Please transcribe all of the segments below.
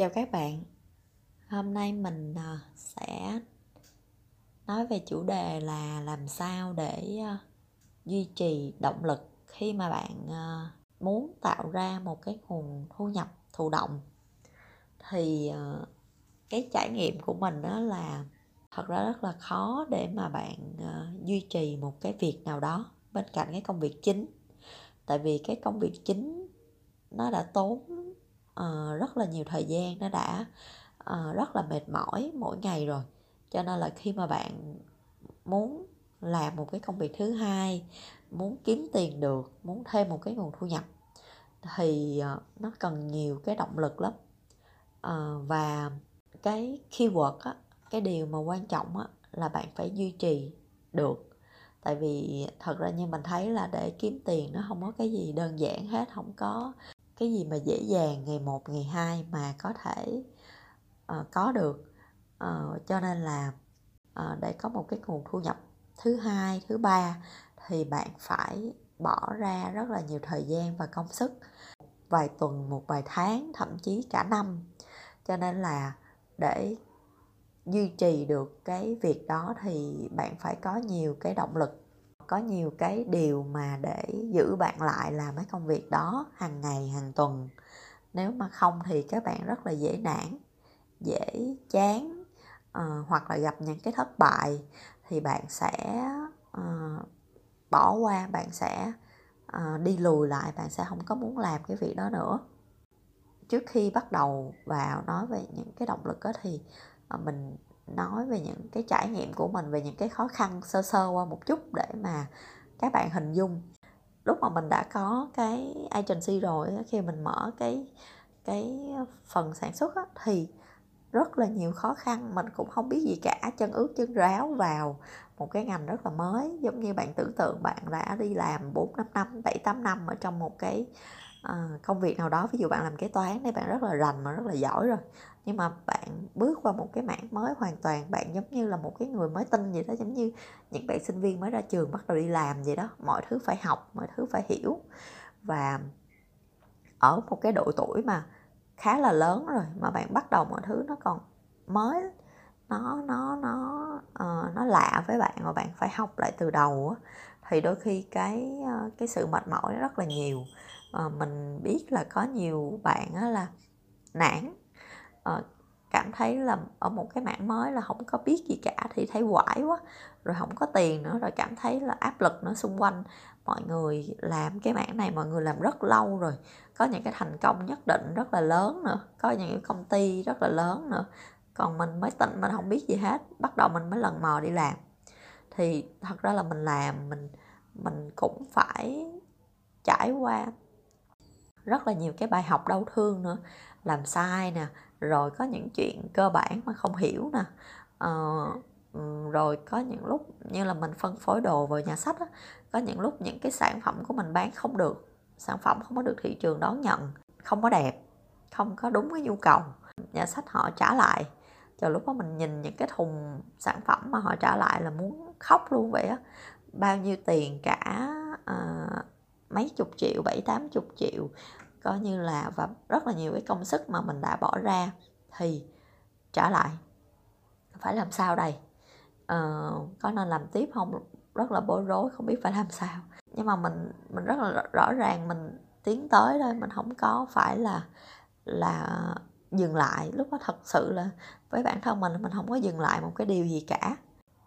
Chào các bạn. Hôm nay mình ờ, sẽ nói về chủ đề là làm sao để ờ, duy trì động lực khi mà bạn ờ, muốn tạo ra một cái nguồn thu nhập thụ động. Thì cái trải nghiệm của mình đó là thật ra rất là khó để mà bạn duy trì một cái việc nào đó bên cạnh cái công việc chính. Tại vì cái công việc chính nó đã tốn uh, rất là nhiều thời gian nó đã uh, rất là mệt mỏi mỗi ngày rồi. Cho nên là khi mà bạn muốn làm một cái công việc thứ hai muốn kiếm tiền được muốn thêm một cái nguồn thu nhập thì uh, nó cần nhiều cái động lực lắm. Uh, và cái keyword á cái điều mà quan trọng á là bạn phải duy trì được. Tại vì thật ra như mình thấy là để kiếm tiền nó không có cái gì đơn giản hết không có cái gì mà dễ dàng ngày một ngày hai mà có thể uh, có được. Uh, cho nên là uh, để có một cái nguồn thu nhập thứ hai thứ ba thì bạn phải bỏ ra rất là nhiều thời gian và công sức vài tuần một vài tháng thậm chí cả năm. Cho nên là để duy trì được cái việc đó thì bạn phải có nhiều cái động lực có nhiều cái điều mà để giữ bạn lại làm cái công việc đó hàng ngày hàng tuần. Nếu mà không thì các bạn rất là dễ nản dễ chán uh, hoặc là gặp những cái thất bại thì bạn sẽ uh, bỏ qua bạn sẽ uh, đi lùi lại bạn sẽ không có muốn làm cái việc đó nữa. Trước khi bắt đầu vào nói về những cái động lực đó thì uh, mình nói về những cái trải nghiệm của mình về những cái khó khăn sơ sơ qua một chút để mà các bạn hình dung. Lúc mà mình đã có cái agency rồi khi mình mở cái cái phần sản xuất á, thì rất là nhiều khó khăn. Mình cũng không biết gì cả chân ướt chân ráo vào một cái ngành rất là mới. Giống như bạn tưởng tượng bạn đã đi làm 4 5 năm 7 8 năm ở trong một cái uh, công việc nào đó. Ví dụ bạn làm kế toán thì bạn rất là rành mà rất là giỏi rồi nhưng mà bạn bước qua một cái mảng mới hoàn toàn bạn giống như là một cái người mới tinh vậy đó giống như những bạn sinh viên mới ra trường bắt đầu đi làm vậy đó. Mọi thứ phải học mọi thứ phải hiểu. Và ở một cái độ tuổi mà khá là lớn rồi mà bạn bắt đầu mọi thứ nó còn mới nó nó nó uh, nó lạ với bạn và bạn phải học lại từ đầu á thì đôi khi cái uh, cái sự mệt mỏi rất là nhiều. Uh, mình biết là có nhiều bạn á là nản uh, cảm thấy là ở một cái mảng mới là không có biết gì cả thì thấy quải quá rồi không có tiền nữa rồi cảm thấy là áp lực nó xung quanh. Mọi người làm cái mảng này mọi người làm rất lâu rồi có những cái thành công nhất định rất là lớn nữa có những cái công ty rất là lớn nữa còn mình mới tỉnh mình không biết gì hết bắt đầu mình mới lần mò đi làm. Thì thật ra là mình làm mình mình cũng phải trải qua rất là nhiều cái bài học đau thương nữa làm sai nè rồi có những chuyện cơ bản mà không hiểu nè. Uh, rồi có những lúc như là mình phân phối đồ vào nhà sách á, có những lúc những cái sản phẩm của mình bán không được sản phẩm không có được thị trường đón nhận không có đẹp không có đúng cái nhu cầu nhà sách họ trả lại. Cho lúc đó mình nhìn những cái thùng sản phẩm mà họ trả lại là muốn khóc luôn vậy á. Bao nhiêu tiền cả uh, mấy chục triệu bảy tám chục triệu coi như là và rất là nhiều cái công sức mà mình đã bỏ ra. Thì trả lại. Phải làm sao đây? Ờ, có nên làm tiếp không? Rất là bối rối không biết phải làm sao. Nhưng mà mình mình rất là rõ ràng mình tiến tới thôi. Mình không có phải là là dừng lại. Lúc đó thật sự là với bản thân mình mình không có dừng lại một cái điều gì cả.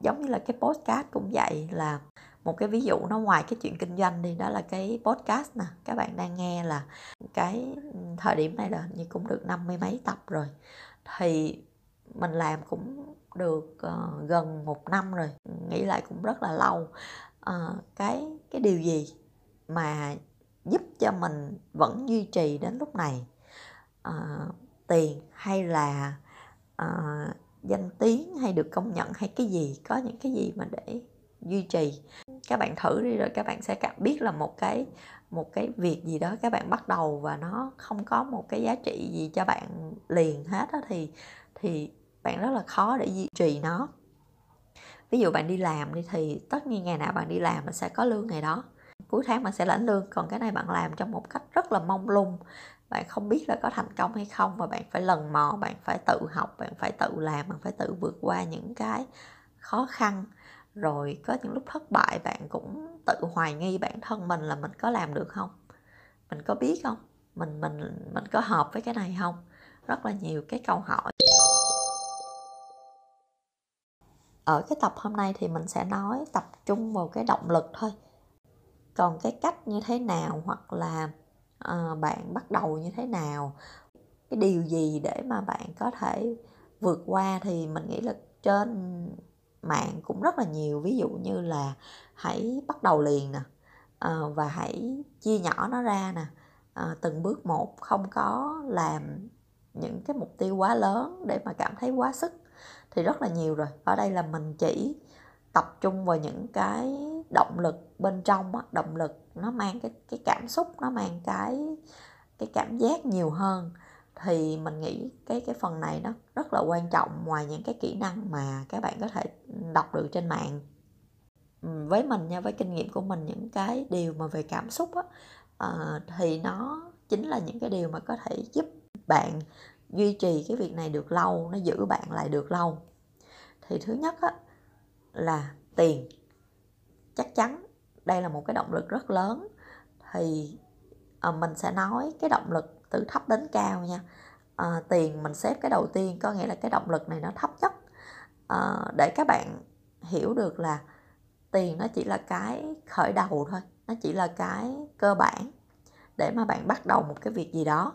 Giống như là cái podcast cũng vậy là một cái ví dụ nó ngoài cái chuyện kinh doanh đi đó là cái podcast nè. Các bạn đang nghe là cái thời điểm này là như cũng được năm mươi mấy tập rồi. Thì mình làm cũng được uh, gần một năm rồi nghĩ lại cũng rất là lâu. Uh, cái cái điều gì mà giúp cho mình vẫn duy trì đến lúc này? Uh, tiền hay là uh, danh tiếng hay được công nhận hay cái gì? Có những cái gì mà để duy trì? Các bạn thử đi rồi các bạn sẽ cảm biết là một cái một cái việc gì đó các bạn bắt đầu và nó không có một cái giá trị gì cho bạn liền hết đó, thì thì bạn rất là khó để duy trì nó. Ví dụ bạn đi làm đi thì tất nhiên ngày nào bạn đi làm bạn sẽ có lương ngày đó. Cuối tháng bạn sẽ lãnh lương còn cái này bạn làm trong một cách rất là mông lung. Bạn không biết là có thành công hay không và bạn phải lần mò bạn phải tự học bạn phải tự làm bạn phải tự vượt qua những cái khó khăn rồi có những lúc thất bại bạn cũng tự hoài nghi bản thân mình là mình có làm được không? Mình có biết không? Mình mình mình có hợp với cái này không? Rất là nhiều cái câu hỏi. Ở cái tập hôm nay thì mình sẽ nói tập trung vào cái động lực thôi. Còn cái cách như thế nào hoặc là uh, bạn bắt đầu như thế nào? Cái điều gì để mà bạn có thể vượt qua thì mình nghĩ là trên mạng cũng rất là nhiều. Ví dụ như là hãy bắt đầu liền nè ờ, và hãy chia nhỏ nó ra nè. Ờ, từng bước một không có làm những cái mục tiêu quá lớn để mà cảm thấy quá sức thì rất là nhiều rồi. Ở đây là mình chỉ tập trung vào những cái động lực bên trong á, động lực nó mang cái cái cảm xúc nó mang cái cái cảm giác nhiều hơn thì mình nghĩ cái cái phần này nó rất là quan trọng ngoài những cái kỹ năng mà các bạn có thể đọc được trên mạng. Với mình nha với kinh nghiệm của mình những cái điều mà về cảm xúc á à, thì nó chính là những cái điều mà có thể giúp bạn duy trì cái việc này được lâu nó giữ bạn lại được lâu. Thì thứ nhất á là tiền. Chắc chắn đây là một cái động lực rất lớn. Thì à, mình sẽ nói cái động lực từ thấp đến cao nha. À, tiền mình xếp cái đầu tiên có nghĩa là cái động lực này nó thấp nhất. À, để các bạn hiểu được là tiền nó chỉ là cái khởi đầu thôi nó chỉ là cái cơ bản để mà bạn bắt đầu một cái việc gì đó.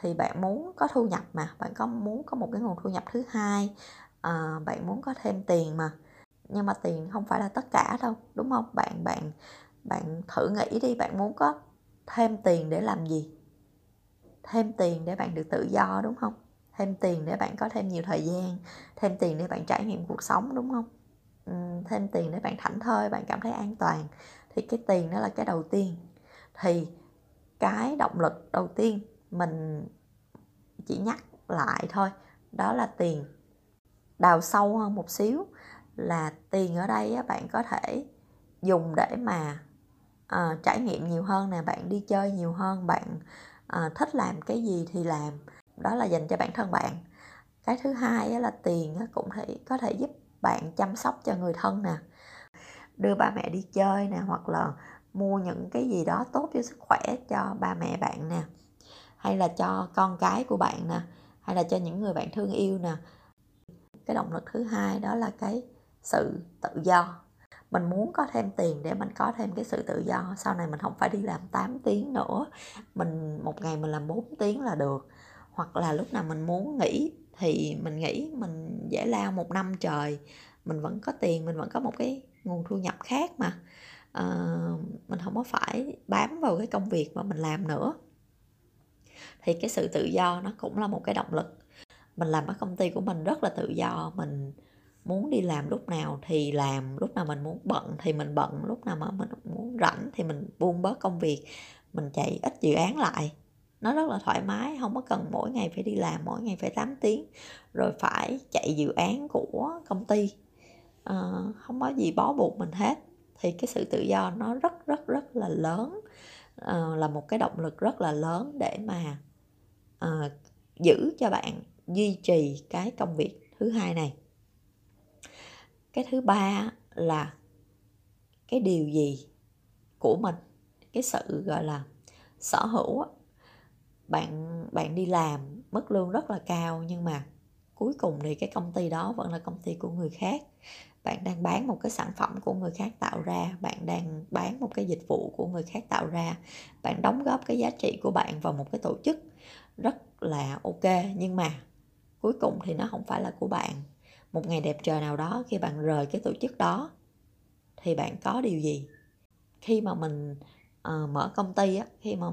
Thì bạn muốn có thu nhập mà bạn có muốn có một cái nguồn thu nhập thứ hai à, bạn muốn có thêm tiền mà. Nhưng mà tiền không phải là tất cả đâu đúng không? Bạn bạn bạn thử nghĩ đi bạn muốn có thêm tiền để làm gì? Thêm tiền để bạn được tự do đúng không? Thêm tiền để bạn có thêm nhiều thời gian thêm tiền để bạn trải nghiệm cuộc sống đúng không? Thêm tiền để bạn thảnh thơi bạn cảm thấy an toàn. Thì cái tiền đó là cái đầu tiên. Thì cái động lực đầu tiên mình chỉ nhắc lại thôi đó là tiền. Đào sâu hơn một xíu là tiền ở đây bạn có thể dùng để mà uh, trải nghiệm nhiều hơn nè bạn đi chơi nhiều hơn bạn à, thích làm cái gì thì làm. Đó là dành cho bản thân bạn. Cái thứ hai là tiền cũng thể có thể giúp bạn chăm sóc cho người thân nè. Đưa ba mẹ đi chơi nè hoặc là mua những cái gì đó tốt cho sức khỏe cho ba mẹ bạn nè. Hay là cho con cái của bạn nè. Hay là cho những người bạn thương yêu nè. Cái động lực thứ hai đó là cái sự tự do mình muốn có thêm tiền để mình có thêm cái sự tự do. Sau này mình không phải đi làm 8 tiếng nữa. Mình một ngày mình làm 4 tiếng là được. Hoặc là lúc nào mình muốn nghỉ thì mình nghĩ mình dễ lao một năm trời. Mình vẫn có tiền mình vẫn có một cái nguồn thu nhập khác mà. À, mình không có phải bám vào cái công việc mà mình làm nữa. Thì cái sự tự do nó cũng là một cái động lực. Mình làm ở công ty của mình rất là tự do. Mình muốn đi làm lúc nào thì làm lúc nào mình muốn bận thì mình bận lúc nào mà mình muốn rảnh thì mình buông bớt công việc. Mình chạy ít dự án lại. Nó rất là thoải mái không có cần mỗi ngày phải đi làm mỗi ngày phải 8 tiếng rồi phải chạy dự án của công ty. À, không có gì bó buộc mình hết. Thì cái sự tự do nó rất rất rất là lớn. À, là một cái động lực rất là lớn để mà à, giữ cho bạn duy trì cái công việc thứ hai này cái thứ ba là cái điều gì của mình? Cái sự, gọi là, sở hữu bạn bạn đi làm mức lương rất là cao, nhưng mà cuối cùng thì cái công ty đó vẫn là công ty của người khác. Bạn đang bán một cái sản phẩm của người khác tạo ra, bạn đang bán một cái dịch vụ của người khác tạo ra. Bạn đóng góp cái giá trị của bạn vào một cái tổ chức rất là ok, nhưng mà cuối cùng thì nó không phải là của bạn một ngày đẹp trời nào đó khi bạn rời cái tổ chức đó thì bạn có điều gì? Khi mà mình uh, mở công ty á khi mà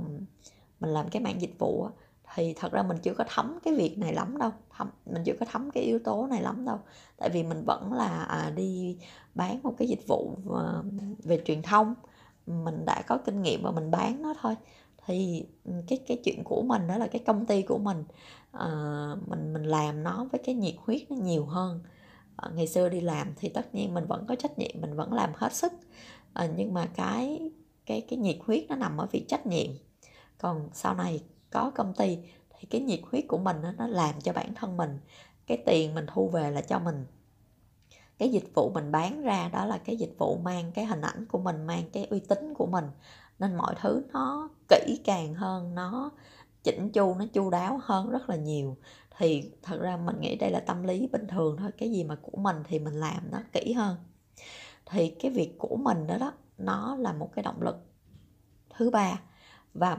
mình làm cái mạng dịch vụ á, thì thật ra mình chưa có thấm cái việc này lắm đâu thấm, mình chưa có thấm cái yếu tố này lắm đâu. Tại vì mình vẫn là à, đi bán một cái dịch vụ về, về truyền thông. Mình đã có kinh nghiệm và mình bán nó thôi thì cái cái chuyện của mình đó là cái công ty của mình à, mình mình làm nó với cái nhiệt huyết nó nhiều hơn. À, ngày xưa đi làm thì tất nhiên mình vẫn có trách nhiệm mình vẫn làm hết sức. À, nhưng mà cái cái cái nhiệt huyết nó nằm ở việc trách nhiệm. Còn sau này có công ty thì cái nhiệt huyết của mình nó làm cho bản thân mình cái tiền mình thu về là cho mình. Cái dịch vụ mình bán ra đó là cái dịch vụ mang cái hình ảnh của mình mang cái uy tín của mình nên mọi thứ nó kỹ càng hơn, nó chỉnh chu, nó chu đáo hơn rất là nhiều. Thì thật ra mình nghĩ đây là tâm lý bình thường thôi, cái gì mà của mình thì mình làm nó kỹ hơn. Thì cái việc của mình đó đó, nó là một cái động lực thứ ba. Và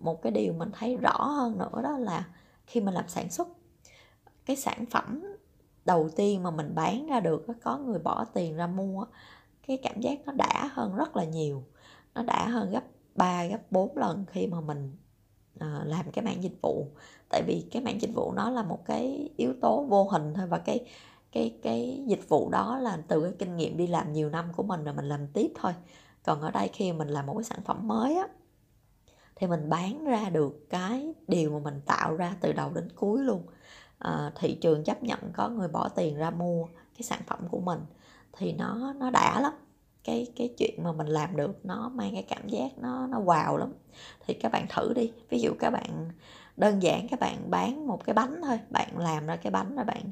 một cái điều mình thấy rõ hơn nữa đó là khi mình làm sản xuất, cái sản phẩm đầu tiên mà mình bán ra được có người bỏ tiền ra mua cái cảm giác nó đã hơn rất là nhiều nó đã hơn gấp 3 gấp 4 lần khi mà mình à, làm cái mảng dịch vụ. Tại vì cái mảng dịch vụ nó là một cái yếu tố vô hình thôi và cái cái cái dịch vụ đó là từ cái kinh nghiệm đi làm nhiều năm của mình rồi mình làm tiếp thôi. Còn ở đây khi mình làm một cái sản phẩm mới á thì mình bán ra được cái điều mà mình tạo ra từ đầu đến cuối luôn. À, thị trường chấp nhận có người bỏ tiền ra mua cái sản phẩm của mình thì nó nó đã lắm cái cái chuyện mà mình làm được nó mang cái cảm giác nó nó wow lắm. Thì các bạn thử đi. Ví dụ các bạn đơn giản các bạn bán một cái bánh thôi. Bạn làm ra cái bánh rồi bạn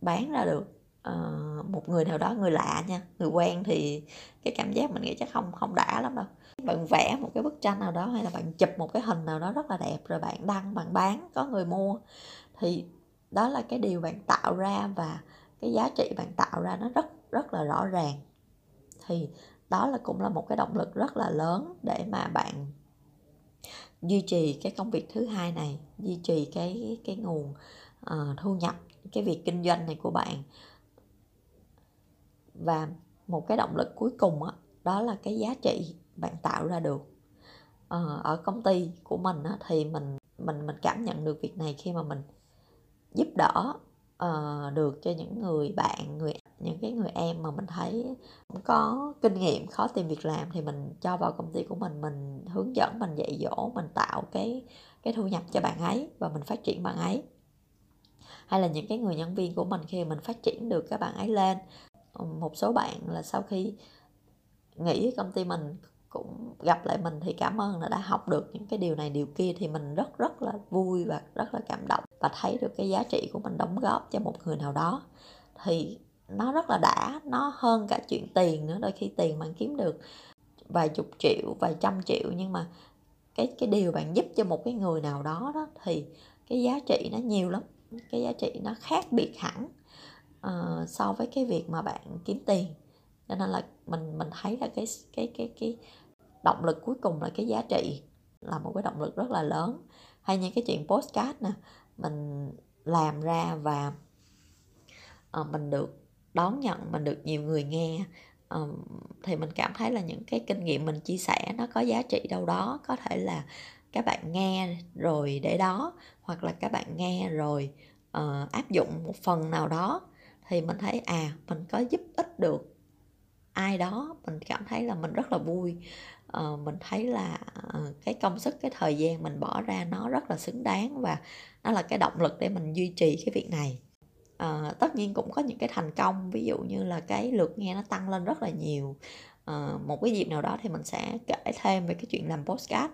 bán ra được uh, một người nào đó người lạ nha người quen thì cái cảm giác mình nghĩ chắc không không đã lắm đâu. Bạn vẽ một cái bức tranh nào đó hay là bạn chụp một cái hình nào đó rất là đẹp rồi bạn đăng bạn bán có người mua. Thì đó là cái điều bạn tạo ra và cái giá trị bạn tạo ra nó rất rất là rõ ràng thì đó là cũng là một cái động lực rất là lớn để mà bạn duy trì cái công việc thứ hai này duy trì cái cái nguồn uh, thu nhập cái việc kinh doanh này của bạn. Và một cái động lực cuối cùng đó, đó là cái giá trị bạn tạo ra được. Uh, ở công ty của mình đó, thì mình mình mình cảm nhận được việc này khi mà mình giúp đỡ uh, được cho những người bạn người những cái người em mà mình thấy cũng có kinh nghiệm, khó tìm việc làm thì mình cho vào công ty của mình mình hướng dẫn, mình dạy dỗ, mình tạo cái cái thu nhập cho bạn ấy và mình phát triển bạn ấy. Hay là những cái người nhân viên của mình khi mình phát triển được các bạn ấy lên. Một số bạn là sau khi nghỉ công ty mình cũng gặp lại mình thì cảm ơn là đã học được những cái điều này, điều kia thì mình rất rất là vui và rất là cảm động và thấy được cái giá trị của mình đóng góp cho một người nào đó. Thì nó rất là đã nó hơn cả chuyện tiền nữa đôi khi tiền bạn kiếm được vài chục triệu vài trăm triệu nhưng mà cái cái điều bạn giúp cho một cái người nào đó đó thì cái giá trị nó nhiều lắm cái giá trị nó khác biệt hẳn uh, so với cái việc mà bạn kiếm tiền. Cho nên là mình mình thấy là cái cái cái cái động lực cuối cùng là cái giá trị là một cái động lực rất là lớn. Hay như cái chuyện postcard nè mình làm ra và uh, mình được đón nhận mình được nhiều người nghe. Um, thì mình cảm thấy là những cái kinh nghiệm mình chia sẻ nó có giá trị đâu đó có thể là các bạn nghe rồi để đó hoặc là các bạn nghe rồi uh, áp dụng một phần nào đó thì mình thấy à mình có giúp ích được ai đó mình cảm thấy là mình rất là vui. Uh, mình thấy là uh, cái công sức cái thời gian mình bỏ ra nó rất là xứng đáng và nó là cái động lực để mình duy trì cái việc này à, tất nhiên cũng có những cái thành công ví dụ như là cái lượt nghe nó tăng lên rất là nhiều. À, một cái dịp nào đó thì mình sẽ kể thêm về cái chuyện làm postcard.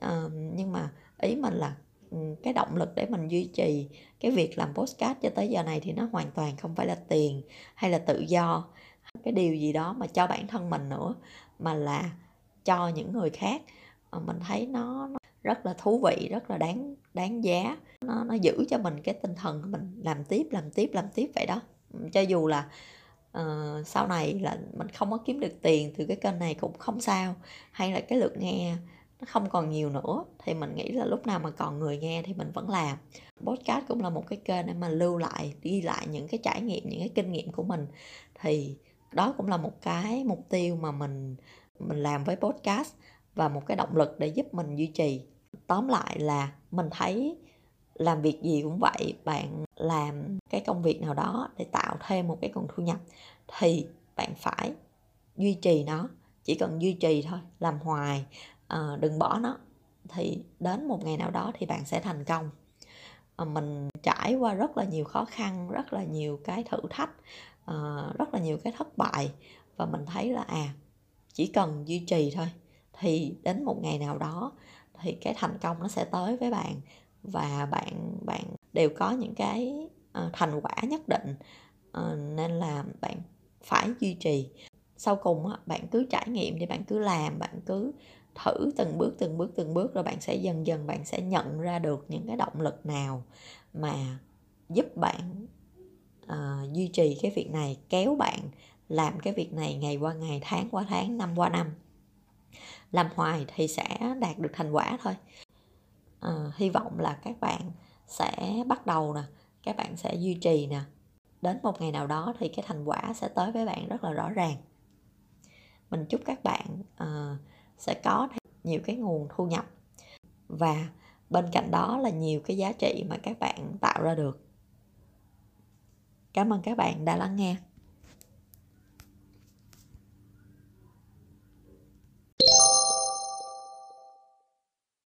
À, nhưng mà ý mình là ừ, cái động lực để mình duy trì cái việc làm postcard cho tới giờ này thì nó hoàn toàn không phải là tiền hay là tự do. Cái điều gì đó mà cho bản thân mình nữa mà là cho những người khác. Mình thấy nó, nó rất là thú vị rất là đáng đáng giá. Nó nó giữ cho mình cái tinh thần của mình làm tiếp làm tiếp làm tiếp vậy đó. Cho dù là uh, sau này là mình không có kiếm được tiền từ cái kênh này cũng không sao. Hay là cái lượt nghe nó không còn nhiều nữa thì mình nghĩ là lúc nào mà còn người nghe thì mình vẫn làm. Podcast cũng là một cái kênh để mà lưu lại ghi lại những cái trải nghiệm những cái kinh nghiệm của mình. Thì đó cũng là một cái mục tiêu mà mình mình làm với podcast và một cái động lực để giúp mình duy trì. Tóm lại là mình thấy làm việc gì cũng vậy, bạn làm cái công việc nào đó để tạo thêm một cái nguồn thu nhập thì bạn phải duy trì nó, chỉ cần duy trì thôi, làm hoài ờ, đừng bỏ nó. Thì đến một ngày nào đó thì bạn sẽ thành công. Ờ, mình trải qua rất là nhiều khó khăn, rất là nhiều cái thử thách ờ, rất là nhiều cái thất bại và mình thấy là à chỉ cần duy trì thôi thì đến một ngày nào đó thì cái thành công nó sẽ tới với bạn. Và bạn bạn đều có những cái uh, thành quả nhất định uh, nên là bạn phải duy trì. Sau cùng á, bạn cứ trải nghiệm thì bạn cứ làm bạn cứ thử từng bước từng bước từng bước rồi bạn sẽ dần dần bạn sẽ nhận ra được những cái động lực nào mà giúp bạn uh, duy trì cái việc này kéo bạn làm cái việc này ngày qua ngày tháng qua tháng năm qua năm làm hoài thì sẽ đạt được thành quả thôi. À, hy vọng là các bạn sẽ bắt đầu nè các bạn sẽ duy trì nè. Đến một ngày nào đó thì cái thành quả sẽ tới với bạn rất là rõ ràng. Mình chúc các bạn uh, sẽ có nhiều cái nguồn thu nhập và bên cạnh đó là nhiều cái giá trị mà các bạn tạo ra được. Cảm ơn các bạn đã lắng nghe.